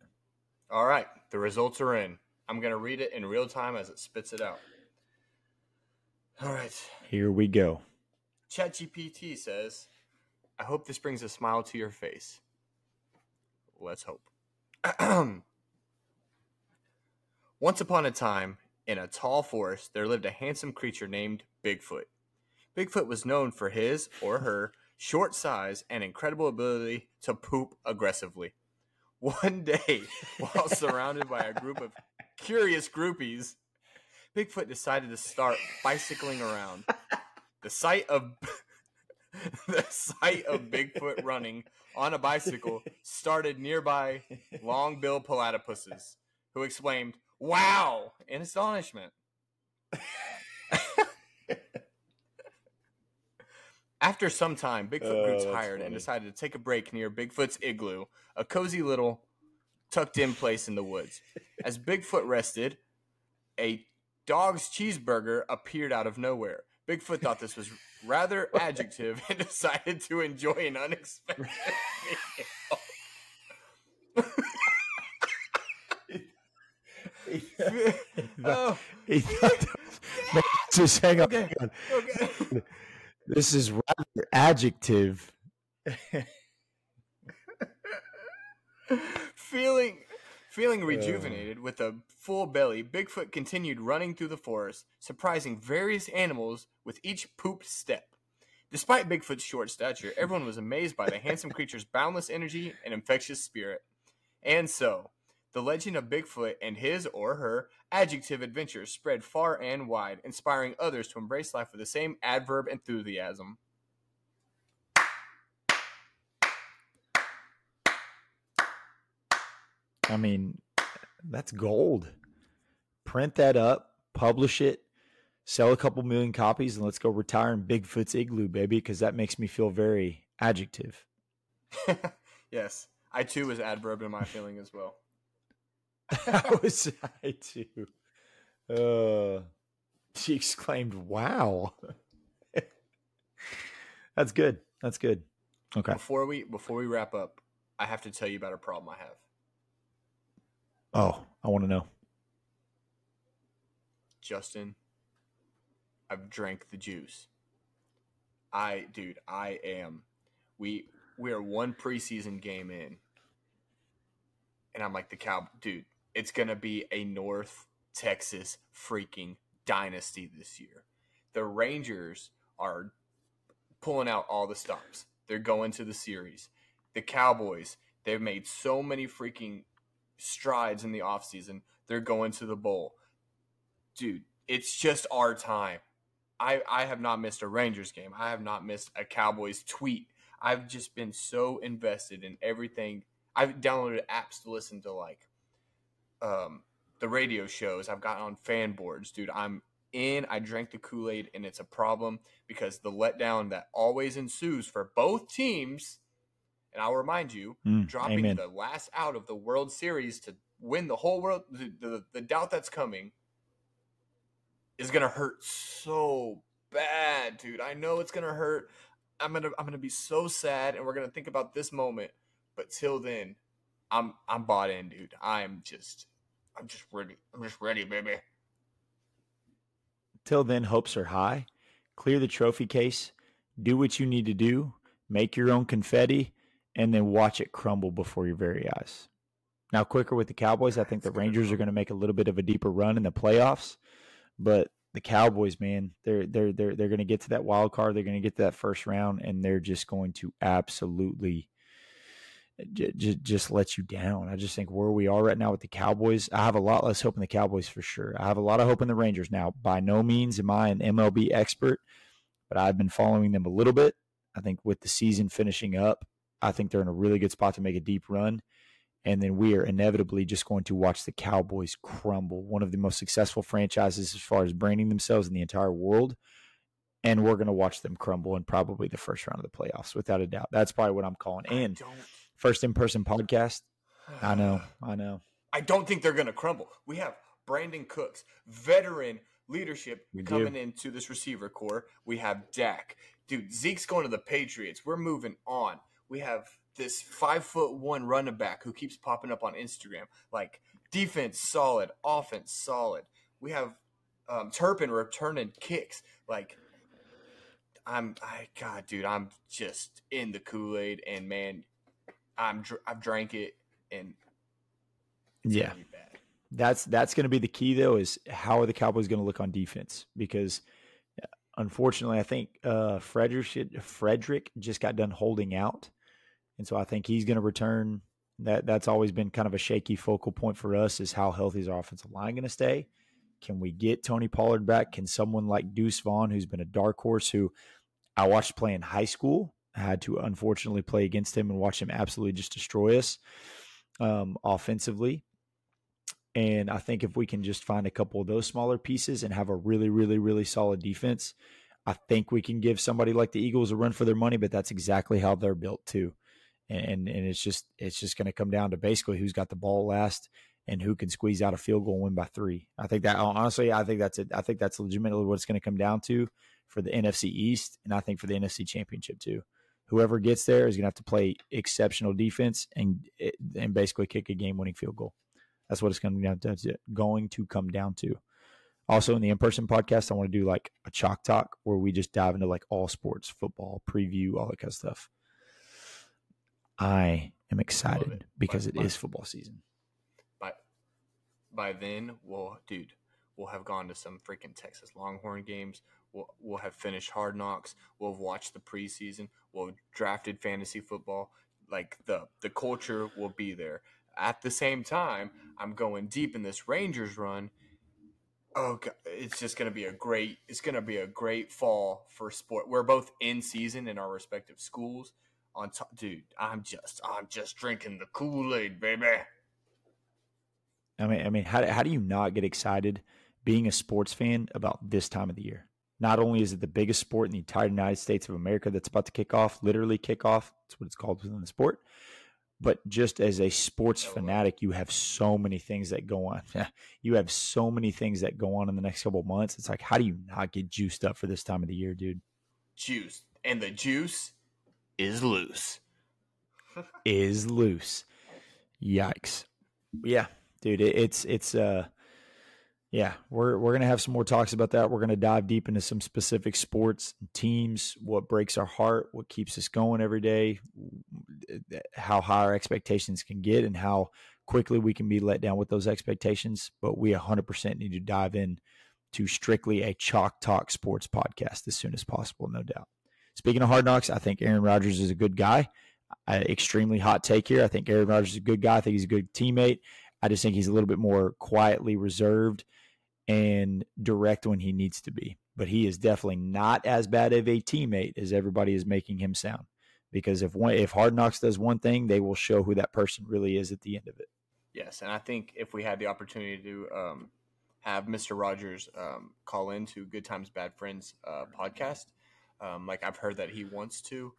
Speaker 2: All right, the results are in. I'm going to read it in real time as it spits it out. All right.
Speaker 3: Here we go.
Speaker 2: ChatGPT says, I hope this brings a smile to your face. Let's hope. Once upon a time, in a tall forest, there lived a handsome creature named Bigfoot. Bigfoot was known for his or her short size and incredible ability to poop aggressively. One day, while surrounded by a group of curious groupies, Bigfoot decided to start bicycling around. The sight of the sight of Bigfoot running on a bicycle started nearby long-billed platypuses, who exclaimed, "Wow!" in astonishment. After some time, Bigfoot
Speaker 3: Oh,
Speaker 2: grew
Speaker 3: that's
Speaker 2: tired and decided to take a break near Bigfoot's igloo, a cozy little tucked-in place in the woods. As Bigfoot rested, a dog's cheeseburger appeared out of nowhere. Bigfoot thought this was rather adjective and decided to enjoy an unexpected meal. oh,
Speaker 3: He thought was- just hang on.
Speaker 2: Okay.
Speaker 3: hang on.
Speaker 2: okay.
Speaker 3: This is rather adjective.
Speaker 2: feeling feeling uh. rejuvenated with a full belly, Bigfoot continued running through the forest, surprising various animals with each pooped step. Despite Bigfoot's short stature, everyone was amazed by the handsome creature's boundless energy and infectious spirit. And so, the legend of Bigfoot and his or her adjective adventures spread far and wide, inspiring others to embrace life with the same adverb enthusiasm.
Speaker 3: I mean, that's gold. Print that up, publish it, sell a couple million copies, and let's go retire in Bigfoot's igloo, baby, because that makes me feel very adjective.
Speaker 2: yes, I too was adverb in my feeling as well.
Speaker 3: That was I too. Uh, she exclaimed, "Wow, that's good. That's good." Okay.
Speaker 2: Before we before we wrap up, I have to tell you about a problem I have.
Speaker 3: Oh, I want to know.
Speaker 2: Justin, I've drank the juice. I dude, I am we we are one preseason game in. And I'm like the cow dude, it's gonna be a North Texas freaking dynasty this year. The Rangers are pulling out all the stops. They're going to the series. The Cowboys, they've made so many freaking strides in the offseason. They're going to the bowl. Dude, it's just our time. I, I have not missed a Rangers game. I have not missed a Cowboys tweet. I've just been so invested in everything. I've downloaded apps to listen to like um, the radio shows. I've gotten on fan boards, dude. I'm in. I drank the Kool Aid, and it's a problem because the letdown that always ensues for both teams. And I'll remind you,
Speaker 3: Mm,
Speaker 2: dropping
Speaker 3: amen.
Speaker 2: the last out of the World Series to win the whole world, the, the, the doubt that's coming is gonna hurt so bad, dude. I know it's gonna hurt. I'm gonna I'm gonna be so sad, and we're gonna think about this moment. But till then, I'm I'm bought in, dude. I'm just I'm just ready. I'm just ready, baby.
Speaker 3: Till then, hopes are high. Clear the trophy case. Do what you need to do. Make your own confetti, and then watch it crumble before your very eyes. Now, quicker with the Cowboys. I think the
Speaker 2: That's good
Speaker 3: Rangers are going to make a little bit of a deeper run in the playoffs, but the Cowboys, man, they're they're they're they're going to get to that wild card. They're going to get to that first round, and they're just going to absolutely just just let you down. I just think where we are right now with the Cowboys, I have a lot less hope in the Cowboys for sure. I have a lot of hope in the Rangers now. By no means am I an MLB expert, but I've been following them a little bit. I think with the season finishing up, I think they're in a really good spot to make a deep run. And then we are inevitably just going to watch the Cowboys crumble, one of the most successful franchises as far as branding themselves in the entire world. And we're going to watch them crumble in probably the first round of the playoffs, without a doubt. That's probably what I'm calling. And first in person podcast. I know, I know.
Speaker 2: I don't think they're going to crumble. We have Brandin Cooks, veteran leadership
Speaker 3: We do.
Speaker 2: coming into this receiver core. We have Dak. Dude, Zeke's going to the Patriots. We're moving on. We have this five foot one running back who keeps popping up on Instagram. Like defense solid, offense solid. We have um, Turpin returning kicks. Like I'm, I God, dude, I'm just in the Kool Aid, and man, I'm dr- I've drank it, and it's
Speaker 3: Yeah.
Speaker 2: be bad.
Speaker 3: That's that's going to be the key though is how are the Cowboys going to look on defense? Because uh, unfortunately I think uh Frederick Frederick just got done holding out. And so I think he's going to return. That that's always been kind of a shaky focal point for us is how healthy is our offensive line going to stay? Can we get Tony Pollard back? Can someone like Deuce Vaughn who's been a dark horse who I watched play in high school had to unfortunately play against him and watch him absolutely just destroy us um offensively and I think if we can just find a couple of those smaller pieces and have a really, really, really solid defense, I think we can give somebody like the Eagles a run for their money. But that's exactly how they're built too, and and, it's just it's just going to come down to basically who's got the ball last and who can squeeze out a field goal and win by three. I think that honestly, I think that's it. I think that's legitimately what it's going to come down to for the NFC East, and I think for the NFC Championship too. Whoever gets there is going to have to play exceptional defense and eh, and basically kick a game winning field goal. That's what it's going to, going to come down to. Also, in the in person podcast, I want to do like a chalk talk where we just dive into like all sports, football, preview, all that kind of stuff. I am excited
Speaker 2: it.
Speaker 3: because it is
Speaker 2: but-
Speaker 3: football season.
Speaker 2: by by then we'll dude we'll have gone to some freaking texas longhorn games we'll, we'll have finished hard knocks we'll have watched the preseason we'll have drafted fantasy football. Like the the culture will be there. At the same time i'm going deep in this rangers run. Oh god it's just going to be a great it's going to be a great fall for sport. We're both in season in our respective schools. On top dude i'm just i'm just drinking the kool-aid baby.
Speaker 3: I mean, I mean, how how do you not get excited being a sports fan about this time of the year? Not only is it the biggest sport in the entire United States of America that's about to kick off, literally kick off. That's what it's called within the sport. But just as a sports fanatic, you have so many things that go on. you have so many things that go on in the next couple of months. It's like, how do you not get juiced up for this time of the year, dude?
Speaker 2: juice, and the juice is loose.
Speaker 3: is loose. Yikes. Yeah, dude, it, it's it's uh yeah, we're we're gonna have some more talks about that. We're gonna dive deep into some specific sports and teams, what breaks our heart, what keeps us going every day, how high our expectations can get, and how quickly we can be let down with those expectations. But we 100% need to dive in to strictly a chalk talk sports podcast as soon as possible, no doubt. Speaking of hard knocks, I think Aaron Rodgers is a good guy. I, extremely hot take here. I think Aaron Rodgers is a good guy. I think he's a good teammate. I just think he's a little bit more quietly reserved and direct when he needs to be. But he is definitely not as bad of a teammate as everybody is making him sound. Because if one, if Hard Knocks does one thing, they will show who that person really is at the end of it.
Speaker 2: Yes, and I think if we had the opportunity to um, have Mr. Rodgers um, call into Good Times Bad Friends uh, podcast, um, like I've heard that he wants to,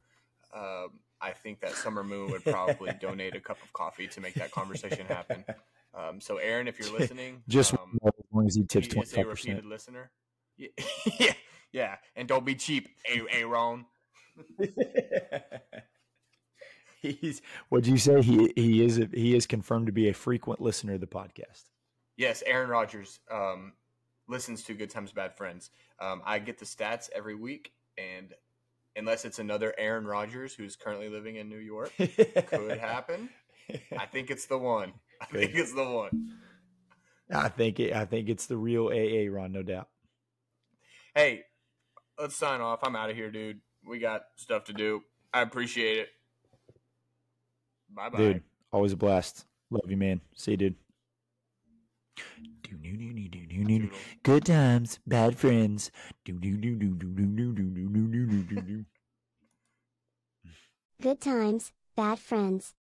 Speaker 2: um, I think that Summer Moon would probably donate a cup of coffee to make that conversation happen. Um, so, Aaron, if you're listening,
Speaker 3: Just
Speaker 2: um,
Speaker 3: as long as he tips
Speaker 2: he
Speaker 3: twenty
Speaker 2: is a
Speaker 3: percent.
Speaker 2: repeated listener. Yeah, yeah, yeah, and don't be cheap, Aaron.
Speaker 3: He's what'd you say? He he is a, he is confirmed to be a frequent listener of the podcast.
Speaker 2: Yes, Aaron Rodgers um, listens to Good Times Bad Friends. Um, I get the stats every week, and unless it's another Aaron Rodgers who's currently living in New York, could happen. I think it's the one. I think it's the one.
Speaker 3: I think it, I think it's the real AA Ron, no doubt.
Speaker 2: Hey, let's sign off. I'm out of here, dude. We got stuff to do. I appreciate it. Bye bye.
Speaker 3: Dude, always a blast. Love you, man. See you, dude. Good times, bad friends.
Speaker 1: Good times, bad friends.